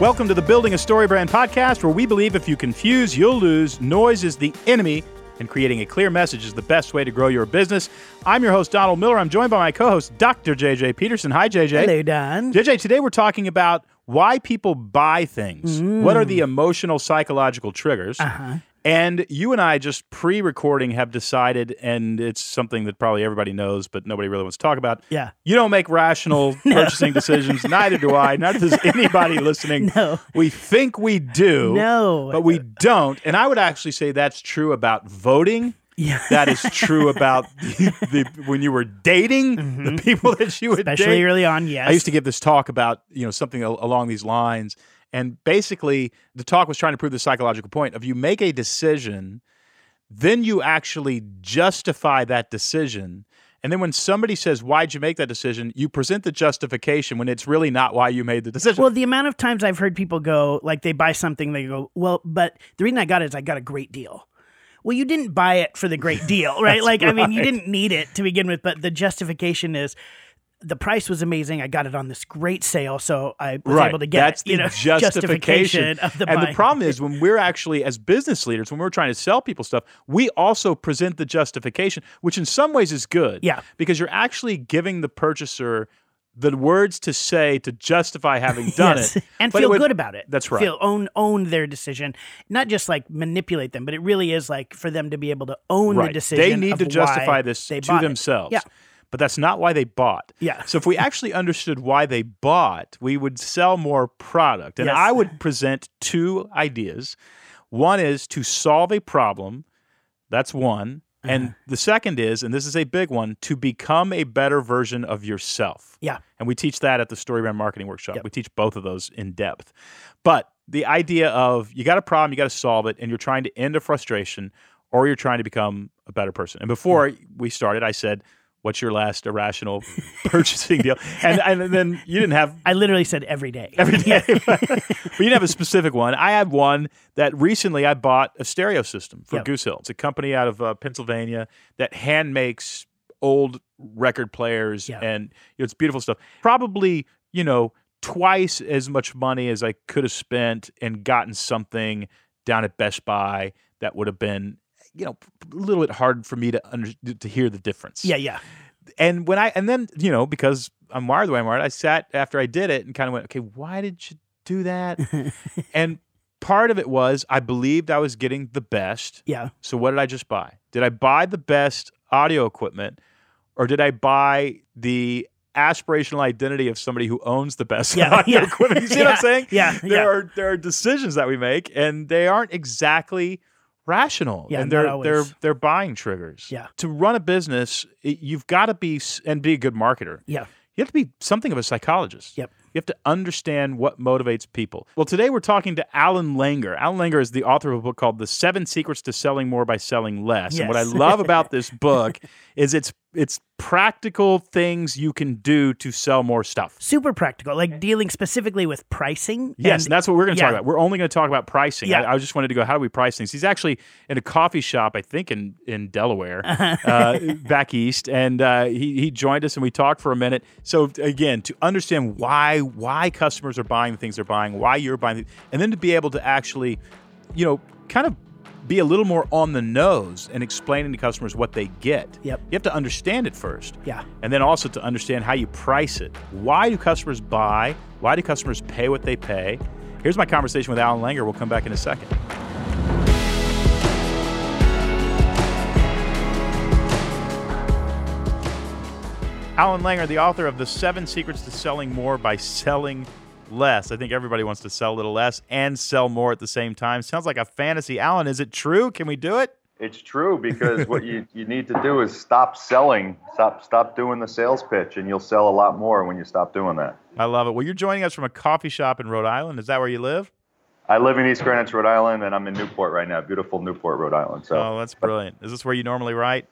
Welcome to the Building a StoryBrand podcast, where we believe if you confuse, you'll lose. Noise is the enemy, and creating a clear message is the best way to grow your business. I'm your host, Donald Miller. I'm joined by my co host, Dr. JJ Peterson. Hi, JJ. Hello, Don. JJ, today we're talking about why people buy things. What are the emotional, psychological triggers? Uh-huh. And you and I just pre-recording have decided, and it's something that probably everybody knows, but nobody really wants to talk about. Yeah. You don't make rational purchasing decisions. Neither do I. Neither does anybody listening. No. We think we do. No. But we don't. And I would actually say that's true about voting. Yeah. That is true about the, the, when you were dating the people that you would Mm-hmm. Especially date. early on, yes. I used to give this talk about you know something along these lines, and basically the talk was trying to prove the psychological point of you make a decision, then you actually justify that decision. And then when somebody says, Why'd you make that decision? You present the justification when it's really not why you made the decision. Well, the amount of times I've heard people go, like they buy something, they go, well, but the reason I got it is I got a great deal. Well, you didn't buy it for the great deal, right? like, I mean, you didn't need it to begin with, but the justification is the price was amazing. I got it on this great sale, so I was able to get That's you the know justification. of the and the problem is when we're actually as business leaders, when we're trying to sell people stuff, we also present the justification, which in some ways is good. Yeah. Because you're actually giving the purchaser the words to say to justify having done yes. it. and But it feel would- good about it. That's right. Feel own own their decision, not just like manipulate them, but it really is like for them to be able to own the decision. They need to justify this to bought it. themselves. Yeah. But that's not why they bought. Yeah. So if we actually understood why they bought, we would sell more product. And Yes. I would present two ideas. One is to solve a problem. That's one. Uh-huh. And the second is, and this is a big one, to become a better version of yourself. Yeah. And we teach that at the StoryBrand Marketing Workshop. Yep. We teach both of those in depth. But the idea of you got a problem, you got to solve it, and you're trying to end a frustration or you're trying to become a better person. And before we started, I said, What's your last irrational purchasing deal? And, and then you didn't have I literally said every day. every day. but you didn't have a specific one. I had one that recently I bought a stereo system for Yep. Goose Hill. It's a company out of uh, Pennsylvania that hand makes old record players, Yeah. and you know, it's beautiful stuff. Probably, you know, twice as much money as I could have spent and gotten something down at Best Buy that would have been, you know, a little bit hard for me to under, to hear the difference yeah, yeah. and when I and then you know because I'm wired the way I'm wired, I sat after I did it and kind of went, okay, why did you do that? and part of it was I believed I was getting the best. Yeah. So what did I just buy? Did I buy the best audio equipment, or did I buy the aspirational identity of somebody who owns the best Yeah, audio yeah. equipment? You see what I'm saying? yeah, There yeah. are there are decisions that we make, and they aren't exactly rational Yeah, and they're always. they're they're buying triggers Yeah. to run a business you've got to be and be a good marketer Yeah. you have to be something of a psychologist. Yep. You have to understand what motivates people. Well, today we're talking to Alan Langer. Alan Langer is the author of a book called The Seven Secrets to Selling More by Selling Less. And what I love about this book is it's it's practical things you can do to sell more stuff. Super practical, like dealing specifically with pricing. Yes, and that's what we're going to talk about. We're only going to talk about pricing. Yeah. I, I just wanted to go, how do we price things? He's actually in a coffee shop, I think in in Delaware, uh, back east, and uh, he he joined us and we talked for a minute. So again, to understand why why customers are buying the things they're buying, why you're buying, the, and then to be able to actually, you know, kind of be a little more on the nose and explaining to customers what they get. Yep. You have to understand it first. Yeah. And then also to understand how you price it. Why do customers buy? Why do customers pay what they pay? Here's my conversation with Alan Langer. We'll come back in a second. Alan Langer, the author of The Seven Secrets to Selling More by Selling Less. I think everybody wants to sell a little less and sell more at the same time. Sounds like a fantasy. Alan, is it true? Can we do it? It's true because what you, you need to do is stop selling, stop stop doing the sales pitch, and you'll sell a lot more when you stop doing that. I love it. Well, you're joining us from a coffee shop in Rhode Island. Is that where you live? I live in East Greenwich, Rhode Island, and I'm in Newport right now, beautiful Newport, Rhode Island. So Oh, that's brilliant. Is this where you normally write?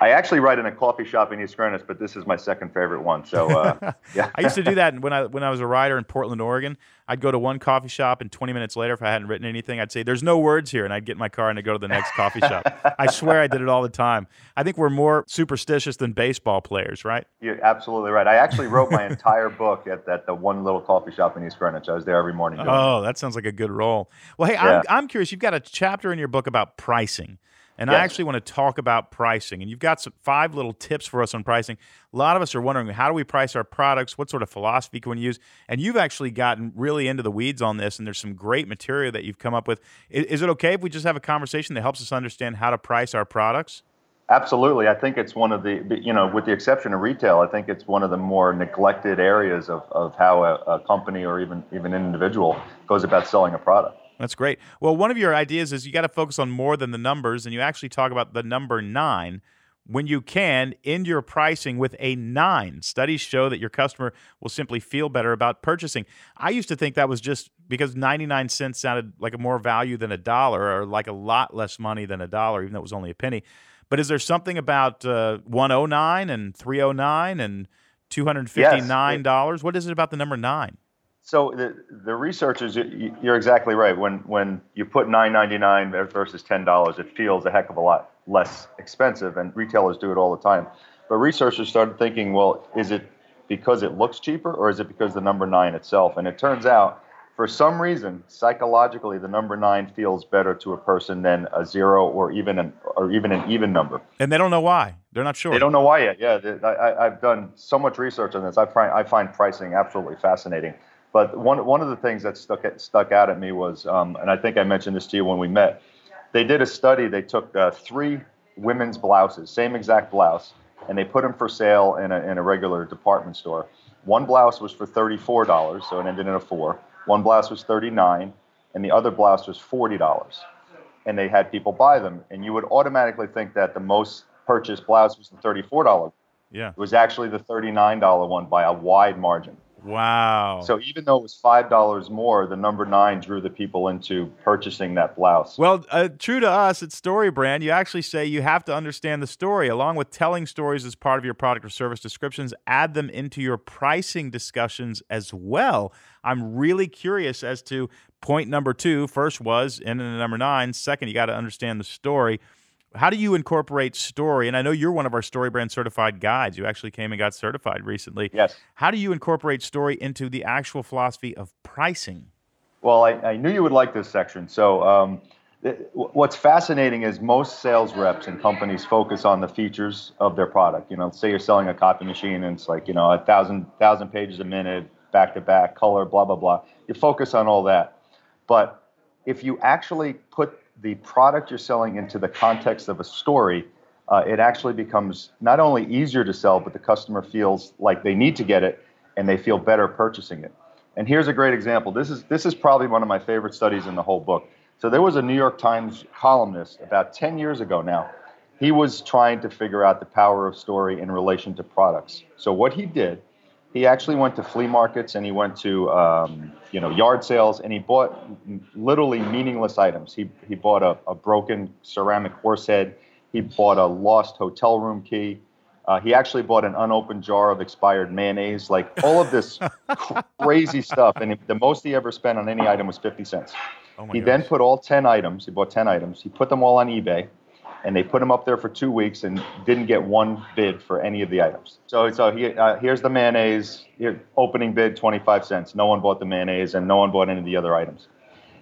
I actually write in a coffee shop in East Greenwich, but this is my second favorite one. So uh, yeah, I used to do that when I when I was a writer in Portland, Oregon. I'd go to one coffee shop, and 20 minutes later, if I hadn't written anything, I'd say, "There's no words here," and I'd get in my car and I'd go to the next coffee shop. I swear I did it all the time. I think we're more superstitious than baseball players, right? You're absolutely right. I actually wrote my entire book at, at the one little coffee shop in East Greenwich. I was there every morning. Oh, that sounds like a good role. Well, hey, yeah. I'm, I'm curious. You've got a chapter in your book about pricing. And yes. I actually want to talk about pricing. And you've got some five little tips for us on pricing. A lot of us are wondering how do we price our products? What sort of philosophy can we use? And you've actually gotten really into the weeds on this, and there's some great material that you've come up with. Is, is it okay if we just have a conversation that helps us understand how to price our products? Absolutely. I think it's one of the, you know, with the exception of retail, I think it's one of the more neglected areas of, of how a, a company or even, even an individual goes about selling a product. That's great. Well, one of your ideas is you got to focus on more than the numbers, and you actually talk about the number nine when you can end your pricing with a nine. Studies show that your customer will simply feel better about purchasing. I used to think that was just because 99 cents sounded like a more value than a dollar or like a lot less money than a dollar, even though it was only a penny. But is there something about uh, 109 and 309 and $259? Yes. What is it about the number nine? So the the researchers, you're exactly right. When when you put nine ninety nine versus ten dollars, it feels a heck of a lot less expensive, and retailers do it all the time. But researchers started thinking, well, is it because it looks cheaper, or is it because the number nine itself? And it turns out, for some reason, psychologically, the number nine feels better to a person than a zero or even an or even an even number. And they don't know why. They're not sure. They don't know why yet. Yeah, I, have done so much research on this. I find I find pricing absolutely fascinating. But one one of the things that stuck stuck out at me was, um, and I think I mentioned this to you when we met. They did a study. They took uh, three women's blouses, same exact blouse, and they put them for sale in a, in a regular department store. One blouse was for thirty-four dollars, so it ended in a four. One blouse was thirty-nine, and the other blouse was forty dollars. And they had people buy them, and you would automatically think that the most purchased blouse was the thirty-four dollar. Yeah, it was actually the thirty-nine dollar one by a wide margin. Wow. So even though it was five dollars more, the number nine drew the people into purchasing that blouse. Well, uh, true to us at StoryBrand, you actually say you have to understand the story, along with telling stories as part of your product or service descriptions. Add them into your pricing discussions as well. I'm really curious as to point number two. First was in the number nine. Second, you got to understand the story. How do you incorporate story? And I know you're one of our StoryBrand certified guides. You actually came and got certified recently. Yes. How do you incorporate story into the actual philosophy of pricing? Well, I, I knew you would like this section. So, um, what's fascinating is most sales reps and companies focus on the features of their product. You know, say you're selling a copy machine and it's like, you know, a thousand thousand pages a minute, back to back, color, blah, blah, blah. You focus on all that. But if you actually put the product you're selling into the context of a story, uh, it actually becomes not only easier to sell, but the customer feels like they need to get it and they feel better purchasing it. And here's a great example. This is this is probably one of my favorite studies in the whole book. So there was a New York Times columnist about 10 years ago now. He was trying to figure out the power of story in relation to products. So what he did he actually went to flea markets and he went to um, you know yard sales and he bought literally meaningless items. He he bought a, a broken ceramic horse head. He bought a lost hotel room key. Uh, he actually bought an unopened jar of expired mayonnaise. Like all of this crazy stuff. And the most he ever spent on any item was fifty cents. Oh he gosh. then put all ten items. He bought ten items. He put them all on eBay and they put him up there for two weeks and didn't get one bid for any of the items. So, so he, uh, here's the mayonnaise. Here, opening bid, 25 cents. No one bought the mayonnaise, and no one bought any of the other items.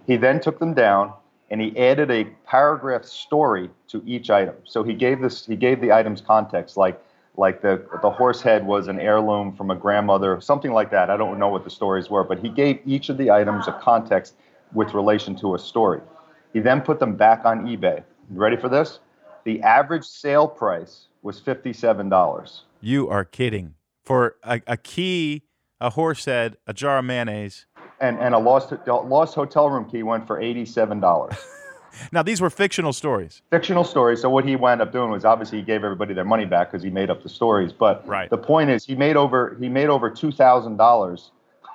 He then took them down and he added a paragraph story to each item. So he gave this, he gave the items context, like like the the horse head was an heirloom from a grandmother, something like that. I don't know what the stories were, but he gave each of the items a context with relation to a story. He then put them back on eBay. You ready for this? The average sale price was $57. You are kidding. For a, a key, a horse head, a jar of mayonnaise. And, and a lost, lost hotel room key went for $87. now, these were fictional stories. Fictional stories. So, what he wound up doing was obviously he gave everybody their money back because he made up the stories. But right. the point is, he made over, he made over $2,000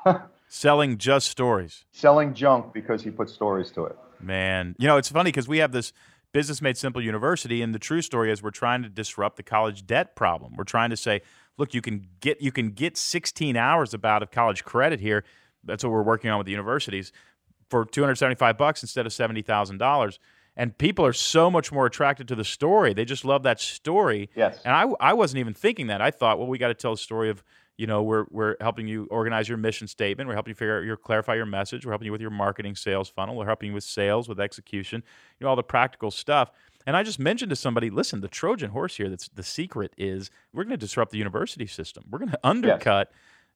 selling just stories. Selling junk because he put stories to it. Man, you know, it's funny because we have this Business Made Simple University, and the true story is we're trying to disrupt the college debt problem. We're trying to say, look, you can get you can get 16 hours about of college credit here. That's what we're working on with the universities for 275 bucks instead of seventy thousand dollars. And people are so much more attracted to the story. They just love that story. Yes. And I, I wasn't even thinking that. I thought, well, we got to tell a story of you know we're we're helping you organize your mission statement. We're helping you figure out your clarify your message. We're helping you with your marketing sales funnel. We're helping you with sales with execution you know all the practical stuff. And i just mentioned to somebody listen the trojan horse here that's the secret is we're going to disrupt the university system. We're going to undercut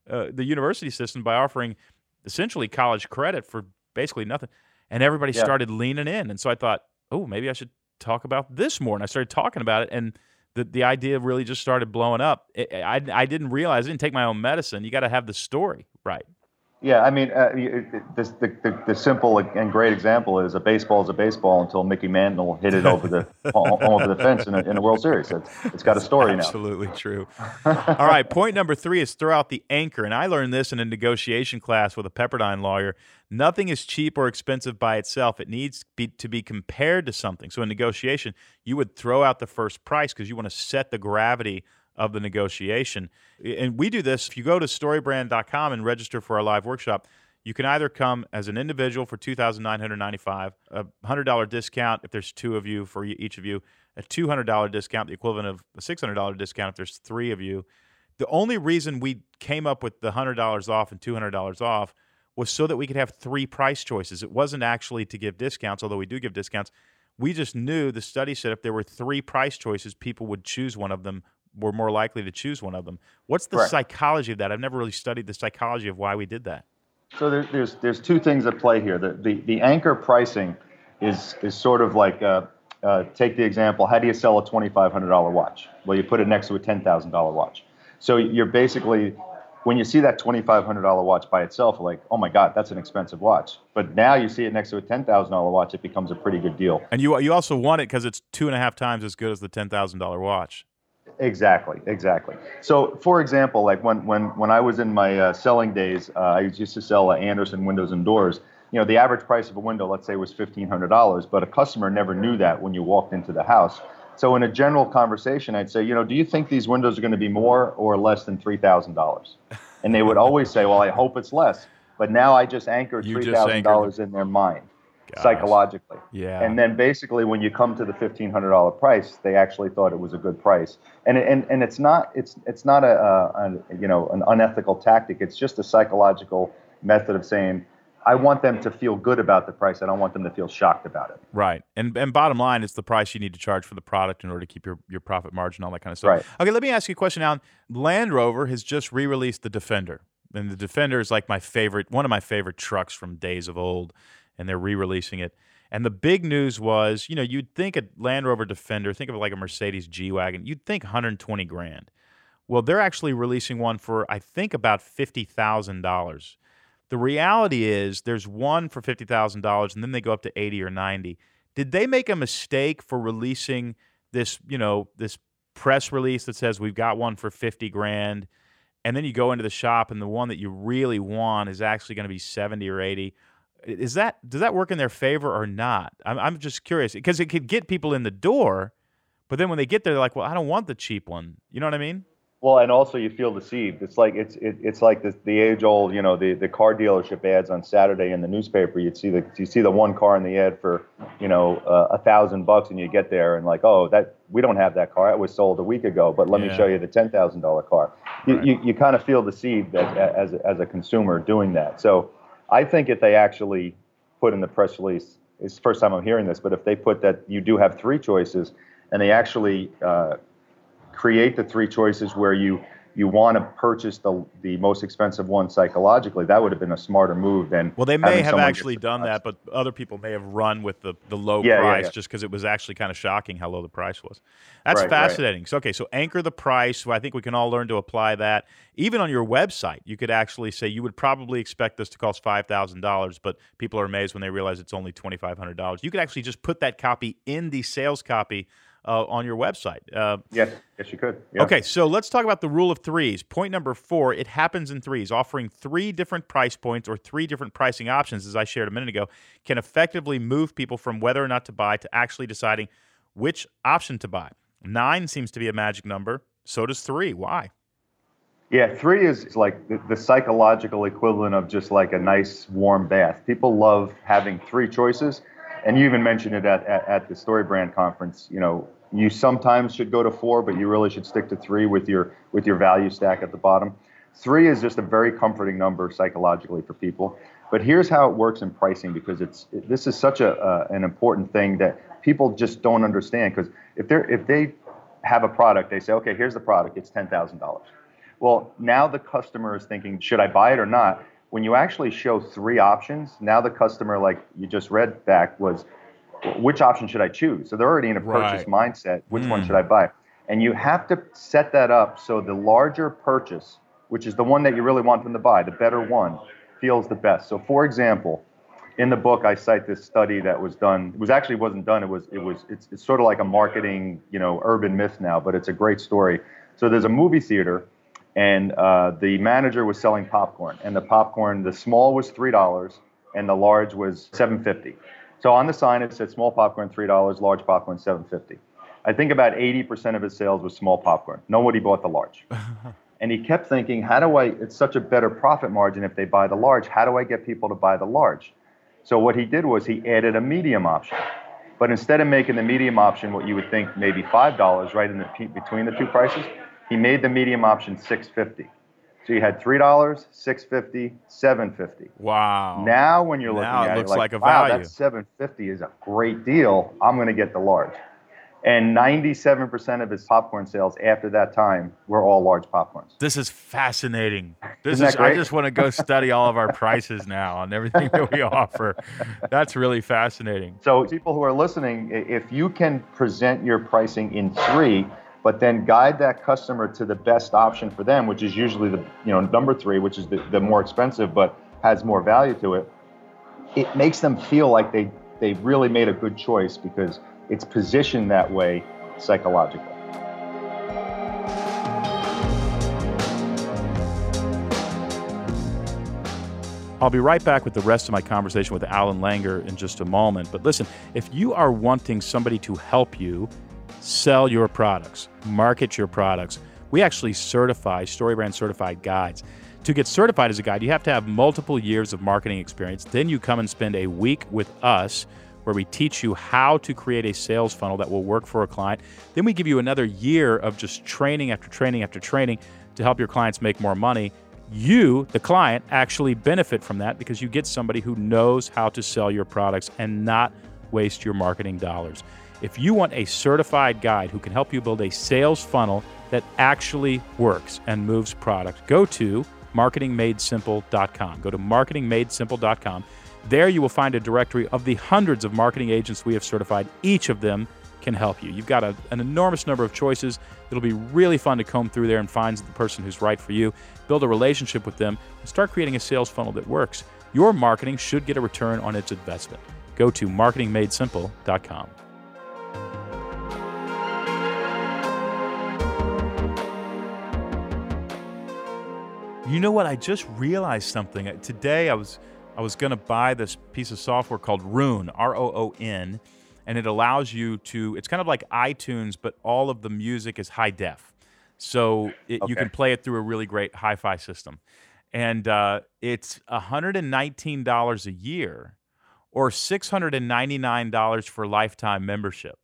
uh, the university system by offering essentially college credit for basically nothing. And everybody yeah. started leaning in. And so i thought oh maybe i should talk about this more. And i started talking about it and the, the idea really just started blowing up. It, I, I didn't realize, I didn't take my own medicine. You got to have the story right. Yeah, I mean, uh, this, the, the, the, simple and great example is a baseball is a baseball until Mickey Mantle hit it over the over the fence in a, in a World Series. It's, it's got a story Absolutely now. Absolutely true. All right, point number three is throw out the anchor. And I learned this in a negotiation class with a Pepperdine lawyer. Nothing is cheap or expensive by itself. It needs be, to be compared to something. So in negotiation, you would throw out the first price because you want to set the gravity of the negotiation. And we do this. If you go to storybrand.com and register for our live workshop, you can either come as an individual for 2,995, a $100 discount if there's two of you for each of you, a $200 discount, the equivalent of a $600 discount if there's three of you. The only reason we came up with the $100 off and $200 off was so that we could have three price choices. It wasn't actually to give discounts, although we do give discounts. We just knew the study said if there were three price choices, people would choose one of them we're more likely to choose one of them. What's the psychology of that? I've never really studied the psychology of why we did that. So there, there's there's two things at play here. The the, the anchor pricing is is sort of like uh, uh, take the example. How do you sell a twenty five hundred dollar watch? Well, you put it next to a ten thousand dollar watch. So you're basically when you see that $2,500 watch by itself, like, oh my God, that's an expensive watch. But now you see it next to a $10,000 watch, it becomes a pretty good deal. And you you also want it because it's two and a half times as good as the $10,000 watch. Exactly, exactly. So, for example, like when when when I was in my uh, selling days, uh, I used to sell uh, Andersen windows and doors. You know, the average price of a window, let's say, was fifteen hundred dollars, but a customer never knew that when you walked into the house. So, in a general conversation, I'd say, you know, do you think these windows are going to be more or less than three thousand dollars? And they would always say, well, I hope it's less. But now I just anchor three thousand dollars in their mind. Gosh. psychologically. Yeah. And then basically, when you come to the fifteen hundred dollar price, they actually thought it was a good price. And and and it's not it's it's not a, a, a you know an unethical tactic. It's just a psychological method of saying. I want them to feel good about the price. I don't want them to feel shocked about it. Right. And and bottom line, it's the price you need to charge for the product in order to keep your, your profit margin, all that kind of stuff. Right. Okay, let me ask you a question now. Land Rover has just re-released the Defender. And the Defender is like my favorite, one of my favorite trucks from days of old and they're re-releasing it. And the big news was, you know, you'd think a Land Rover Defender, think of it like a Mercedes G wagon, you'd think 120 grand. Well, they're actually releasing one for I think about fifty thousand dollars. The reality is, there's one for fifty thousand dollars, and then they go up to eighty or ninety. Did they make a mistake for releasing this, you know, this press release that says we've got one for fifty grand, and then you go into the shop and the one that you really want is actually going to be seventy or eighty? Is that does that work in their favor or not? I'm I'm just curious because it could get people in the door, but then when they get there, they're like, well, I don't want the cheap one. You know what I mean? Well, and also you feel deceived. It's like it's it, it's like the, the age old, you know, the, the car dealership ads on Saturday in the newspaper. You'd see the you see the one car in the ad for you know uh, a thousand bucks, and you get there and like, oh, that we don't have that car. It was sold a week ago, but let yeah. me show you the ten thousand dollar car. You, right. you you kind of feel deceived as as as a consumer doing that. So I think if they actually put in the press release, it's the first time I'm hearing this, but if they put that you do have three choices and they actually uh, create the three choices where you you want to purchase the the most expensive one psychologically, that would have been a smarter move than. Well, they may have actually done that, but other people may have run with the the low yeah, price yeah, yeah. just because it was actually kind of shocking how low the price was. That's right, fascinating. Right. So, okay, so anchor the price. I think we can all learn to apply that. Even on your website, you could actually say you would probably expect this to cost five thousand dollars, but people are amazed when they realize it's only twenty five hundred dollars. You could actually just put that copy in the sales copy uh, on your website. Uh, yes, yes, you could. Yeah. Okay, so let's talk about the rule of threes. Point number four: it happens in threes. Offering three different price points or three different pricing options, as I shared a minute ago, can effectively move people from whether or not to buy to actually deciding which option to buy. Nine seems to be a magic number. So does three. Why? Yeah, three is like the, the, psychological equivalent of just like a nice warm bath. People love having three choices. And you even mentioned it at, at, at the StoryBrand conference. You know, you sometimes should go to four, but you really should stick to three with your with your value stack at the bottom. Three is just a very comforting number psychologically for people. But here's how it works in pricing because it's this is such a uh, an important thing that people just don't understand. Because if they're if they have a product, they say, okay, here's the product, it's ten thousand dollars well, now the customer is thinking, should I buy it or not? When you actually show three options, now the customer, like you just read back, was which option should I choose? So they're already in a purchase right. mindset. Which mm. one hmm. should I buy? And you have to set that up so the larger purchase, which is the one that you really want them to buy, the better one, feels the best. So, for example, in the book, I cite this study that was done. It was actually wasn't done. It was it was it's, it's sort of like a marketing you know urban myth now, but it's a great story. So there's a movie theater and uh, the manager was selling popcorn, and the popcorn, the small was three dollars, and the large was seven fifty. So on the sign it said small popcorn three dollars, large popcorn seven fifty. I think about eighty percent of his sales was small popcorn. Nobody bought the large. and he kept thinking, how do I? It's such a better profit margin if they buy the large. How do I get people to buy the large? So what he did was he added a medium option. But instead of making the medium option what you would think maybe five dollars right in the between the two prices, he made the medium option 650. So you had three dollars, six fifty, seven fifty. Wow. Now when you're now looking at it, looks it, like, like a value. Wow, that seven fifty is a great deal. I'm going to get the large. And 97% of his popcorn sales after that time were all large popcorns. This is fascinating. This is I just want to go study all of our prices now on everything that we offer. That's really fascinating. So people who are listening, if you can present your pricing in three, but then guide that customer to the best option for them, which is usually the you know number three, which is the, the more expensive but has more value to it. It makes them feel like they they really made a good choice because it's positioned that way psychologically. I'll be right back with the rest of my conversation with Alan Langer in just a moment. But listen, if you are wanting somebody to help you sell your products, market your products. We actually certify StoryBrand certified guides. To get certified as a guide, you have to have multiple years of marketing experience. Then you come and spend a week with us where we teach you how to create a sales funnel that will work for a client. Then we give you another year of just training after training after training to help your clients make more money. You, the client, actually benefit from that because you get somebody who knows how to sell your products and not waste your marketing dollars. If you want a certified guide who can help you build a sales funnel that actually works and moves product, go to marketingmadesimple.com. Go to marketingmadesimple.com. There you will find a directory of the hundreds of marketing agents we have certified. Each of them can help you. You've got a, an enormous number of choices. It'll be really fun to comb through there and find the person who's right for you, build a relationship with them, and start creating a sales funnel that works. Your marketing should get a return on its investment. Go to marketingmadesimple.com. You know what? I just realized something today. I was I was going to buy this piece of software called Roon, R O O N, and it allows you to. It's kind of like iTunes, but all of the music is high def, so it, okay. you can play it through a really great hi-fi system, and uh, it's hundred and nineteen dollars a year, or six hundred and ninety-nine dollars for lifetime membership.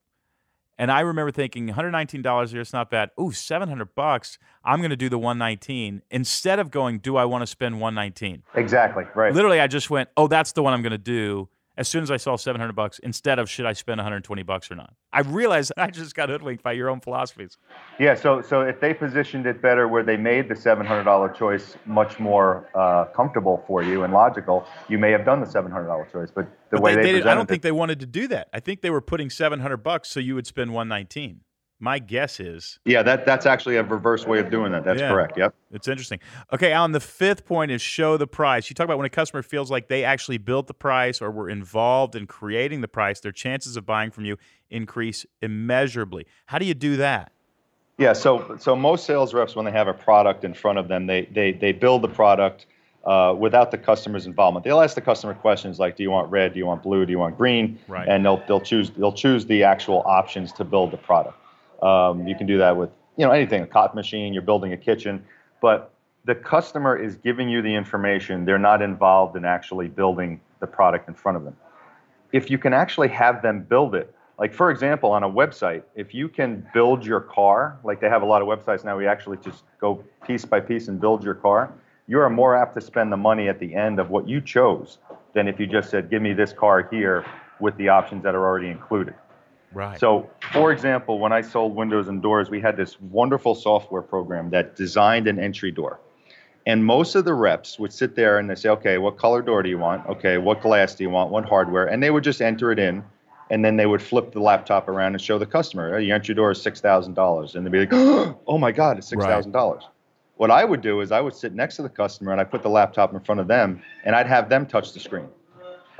And I remember thinking, $119 a year, it's not bad. Ooh, 700 bucks. I'm going to do the 119 instead of going, do I want to spend 119? Exactly, right. Literally, I just went, oh, that's the one I'm going to do as soon as I saw 700 bucks instead of should I spend 120 bucks or not. I realized I just got hoodwinked by your own philosophies. Yeah, so so if they positioned it better where they made the $700 choice much more uh, comfortable for you and logical, you may have done the $700 choice, but the but way they, they, they did, I don't it, think they wanted to do that. I think they were putting 700 bucks so you would spend 119. My guess is Yeah, that that's actually a reverse way of doing that. That's Yeah. correct. Yep. it's interesting. Okay, Alan, the fifth point is show the price. You talk about when a customer feels like they actually built the price or were involved in creating the price, their chances of buying from you increase immeasurably. How do you do that? Yeah, so so most sales reps when they have a product in front of them, they they they build the product uh, without the customer's involvement. They'll ask the customer questions like, "Do you want red? Do you want blue? Do you want green?" Right. And they'll they'll choose they'll choose the actual options to build the product. Um, you can do that with you know anything, a cotton machine. You're building a kitchen, but the customer is giving you the information. They're not involved in actually building the product in front of them. If you can actually have them build it, like for example, on a website, if you can build your car, like they have a lot of websites now, we actually just go piece by piece and build your car. You are more apt to spend the money at the end of what you chose than if you just said, "Give me this car here with the options that are already included." Right. So, for example, when I sold windows and doors, we had this wonderful software program that designed an entry door. And most of the reps would sit there and they say, okay, what color door do you want? Okay, what glass do you want? What hardware? And they would just enter it in. And then they would flip the laptop around and show the customer, oh, your entry door is $6,000. And they'd be like, oh my God, it's $6,000. What I would do is I would sit next to the customer and I put the laptop in front of them and I'd have them touch the screen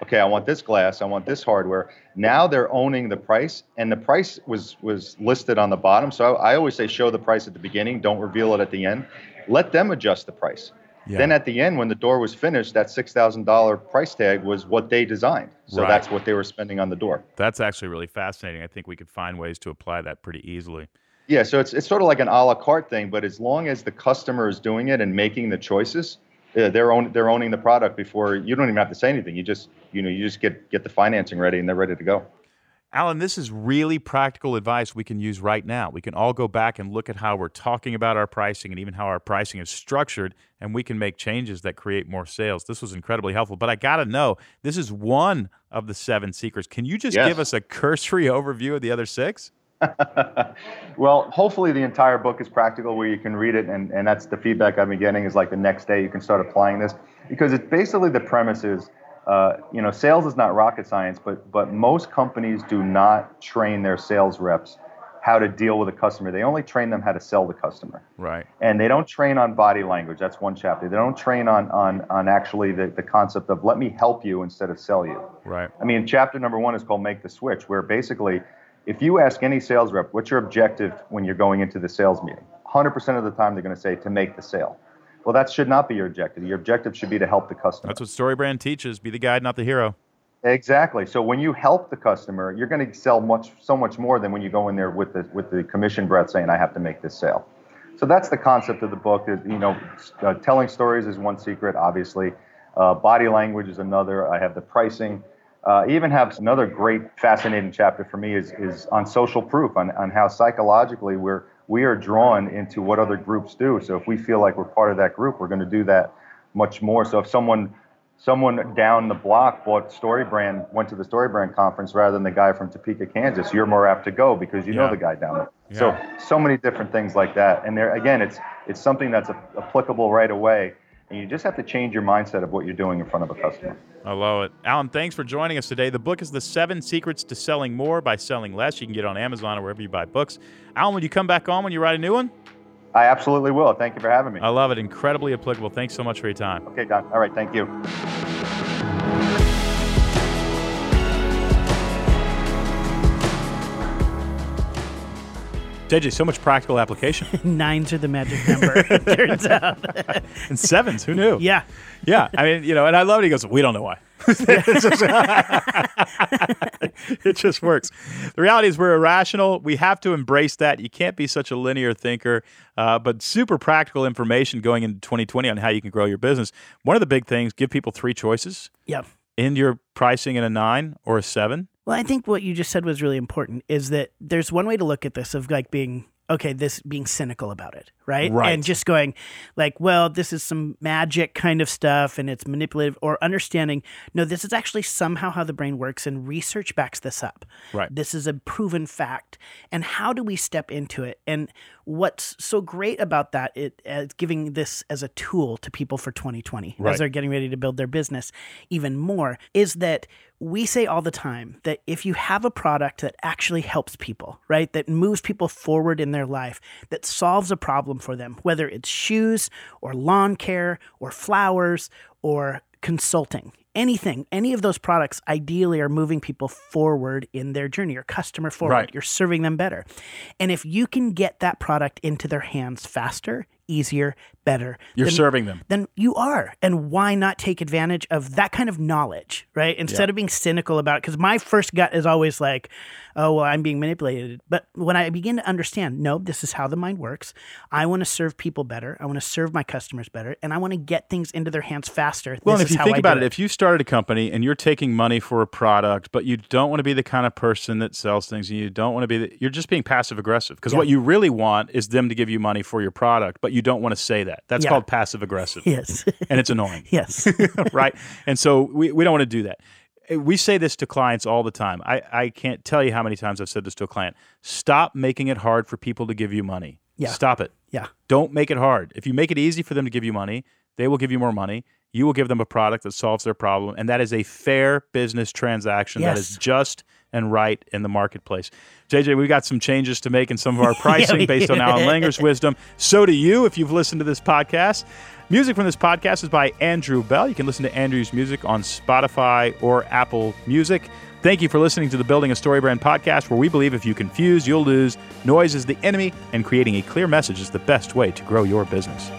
okay, I want this glass, I want this hardware. Now they're owning the price, and the price was was listed on the bottom. So I, I always say show the price at the beginning, don't reveal it at the end. Let them adjust the price. Yeah. Then at the end, when the door was finished, that six thousand dollar price tag was what they designed. So Right. that's what they were spending on the door. That's actually really fascinating. I think we could find ways to apply that pretty easily. Yeah, so it's it's sort of like an a la carte thing, but as long as the customer is doing it and making the choices, they're own, they're owning the product before you don't even have to say anything. You just you know you just get get the financing ready and they're ready to go. Alan, this is really practical advice we can use right now. We can all go back and look at how we're talking about our pricing and even how our pricing is structured, and we can make changes that create more sales. This was incredibly helpful. But I got to know, this is one of the seven secrets. Can you just Yes. give us a cursory overview of the other six? well, hopefully the entire book is practical where you can read it, and, and that's the feedback I've been getting is like the next day you can start applying this because it's basically the premise is, uh, you know, sales is not rocket science, but but most companies do not train their sales reps how to deal with a customer. They only train them how to sell the customer. Right. and they don't train on body language. That's one chapter. They don't train on on on actually the, the concept of let me help you instead of sell you. Right. I mean, chapter number one is called Make the Switch, where basically, if you ask any sales rep, what's your objective when you're going into the sales meeting? 100% of the time, they're going to say to make the sale. Well, that should not be your objective. Your objective should be to help the customer. That's what StoryBrand teaches be the guide, not the hero. Exactly. So when you help the customer, you're going to sell much, so much more than when you go in there with the with the commission breath saying, "I have to make this sale." So that's the concept of the book. Is you know, uh, telling stories is one secret, obviously. Uh, body language is another. I have the pricing. Uh, even have another great, fascinating chapter for me is is on social proof, on on how psychologically we're we are drawn into what other groups do. So if we feel like we're part of that group, we're going to do that much more. So if someone someone down the block bought StoryBrand, went to the StoryBrand conference rather than the guy from Topeka, Kansas, you're more apt to go because you Yeah. know the guy down there. Yeah. So so many different things like that. And there again, it's it's something that's a- applicable right away, and you just have to change your mindset of what you're doing in front of a customer. I love it. Alan, thanks for joining us today. The book is The Seven Secrets to Selling More by Selling Less. You can get it on Amazon or wherever you buy books. Alan, will you come back on when you write a new one? I absolutely will. Thank you for having me. I love it. Incredibly applicable. Thanks so much for your time. Okay, Don. All right. Thank you. JJ, so much practical application. Nines are the magic number. it turns out. and sevens, who knew? yeah. Yeah. I mean, you know, and I love it. He goes, We don't know why. It just works. The reality is, we're irrational. We have to embrace that. You can't be such a linear thinker, uh, but super practical information going into 2020 on how you can grow your business. One of the big things give people three choices Yeah. in your pricing in a nine or a seven. Well, I think what you just said was really important is that there's one way to look at this of like being okay, this being cynical about it, right? Right. And just going like, well, this is some magic kind of stuff and it's manipulative or understanding, no, this is actually somehow how the brain works and research backs this up. Right. This is a proven fact. And how do we step into it? And what's so great about that it giving this as a tool to people for 2020 Right. as they're getting ready to build their business even more is that we say all the time that if you have a product that actually helps people, right, that moves people forward in their life, that solves a problem for them, whether it's shoes or lawn care or flowers or consulting, anything, any of those products ideally are moving people forward in their journey, your customer forward. Right. You're serving them better. And if you can get that product into their hands faster, easier, better, You're then- serving them. then you are. And why not take advantage of that kind of knowledge, right? Instead of being cynical about it. Because my first gut is always like, oh, well, I'm being manipulated. But when I begin to understand, no, this is how the mind works. I want to serve people better. I want to serve my customers better. And I want to get things into their hands faster. Well, this and if you think I about do it, if you started a company and you're taking money for a product, but you don't want to be the kind of person that sells things, and you don't want to be, the, you're just being passive aggressive. Because what you really want is them to give you money for your product, but you don't want to say that. That's Yeah. called passive aggressive, Yes. and it's annoying. yes. right? And so we, we don't want to do that. We say this to clients all the time. I, I can't tell you how many times I've said this to a client. Stop making it hard for people to give you money. Yeah. Stop it. Yeah. Don't make it hard. If you make it easy for them to give you money, they will give you more money. You will give them a product that solves their problem. And that is a fair business transaction that is just and right in the marketplace. JJ, we've got some changes to make in some of our pricing we based on. Alan Langer's wisdom. So do you if you've listened to this podcast. Music from this podcast is by Andrew Bell. You can listen to Andrew's music on Spotify or Apple Music. Thank you for listening to the Building a StoryBrand podcast, where we believe if you confuse, you'll lose. Noise is the enemy, and creating a clear message is the best way to grow your business.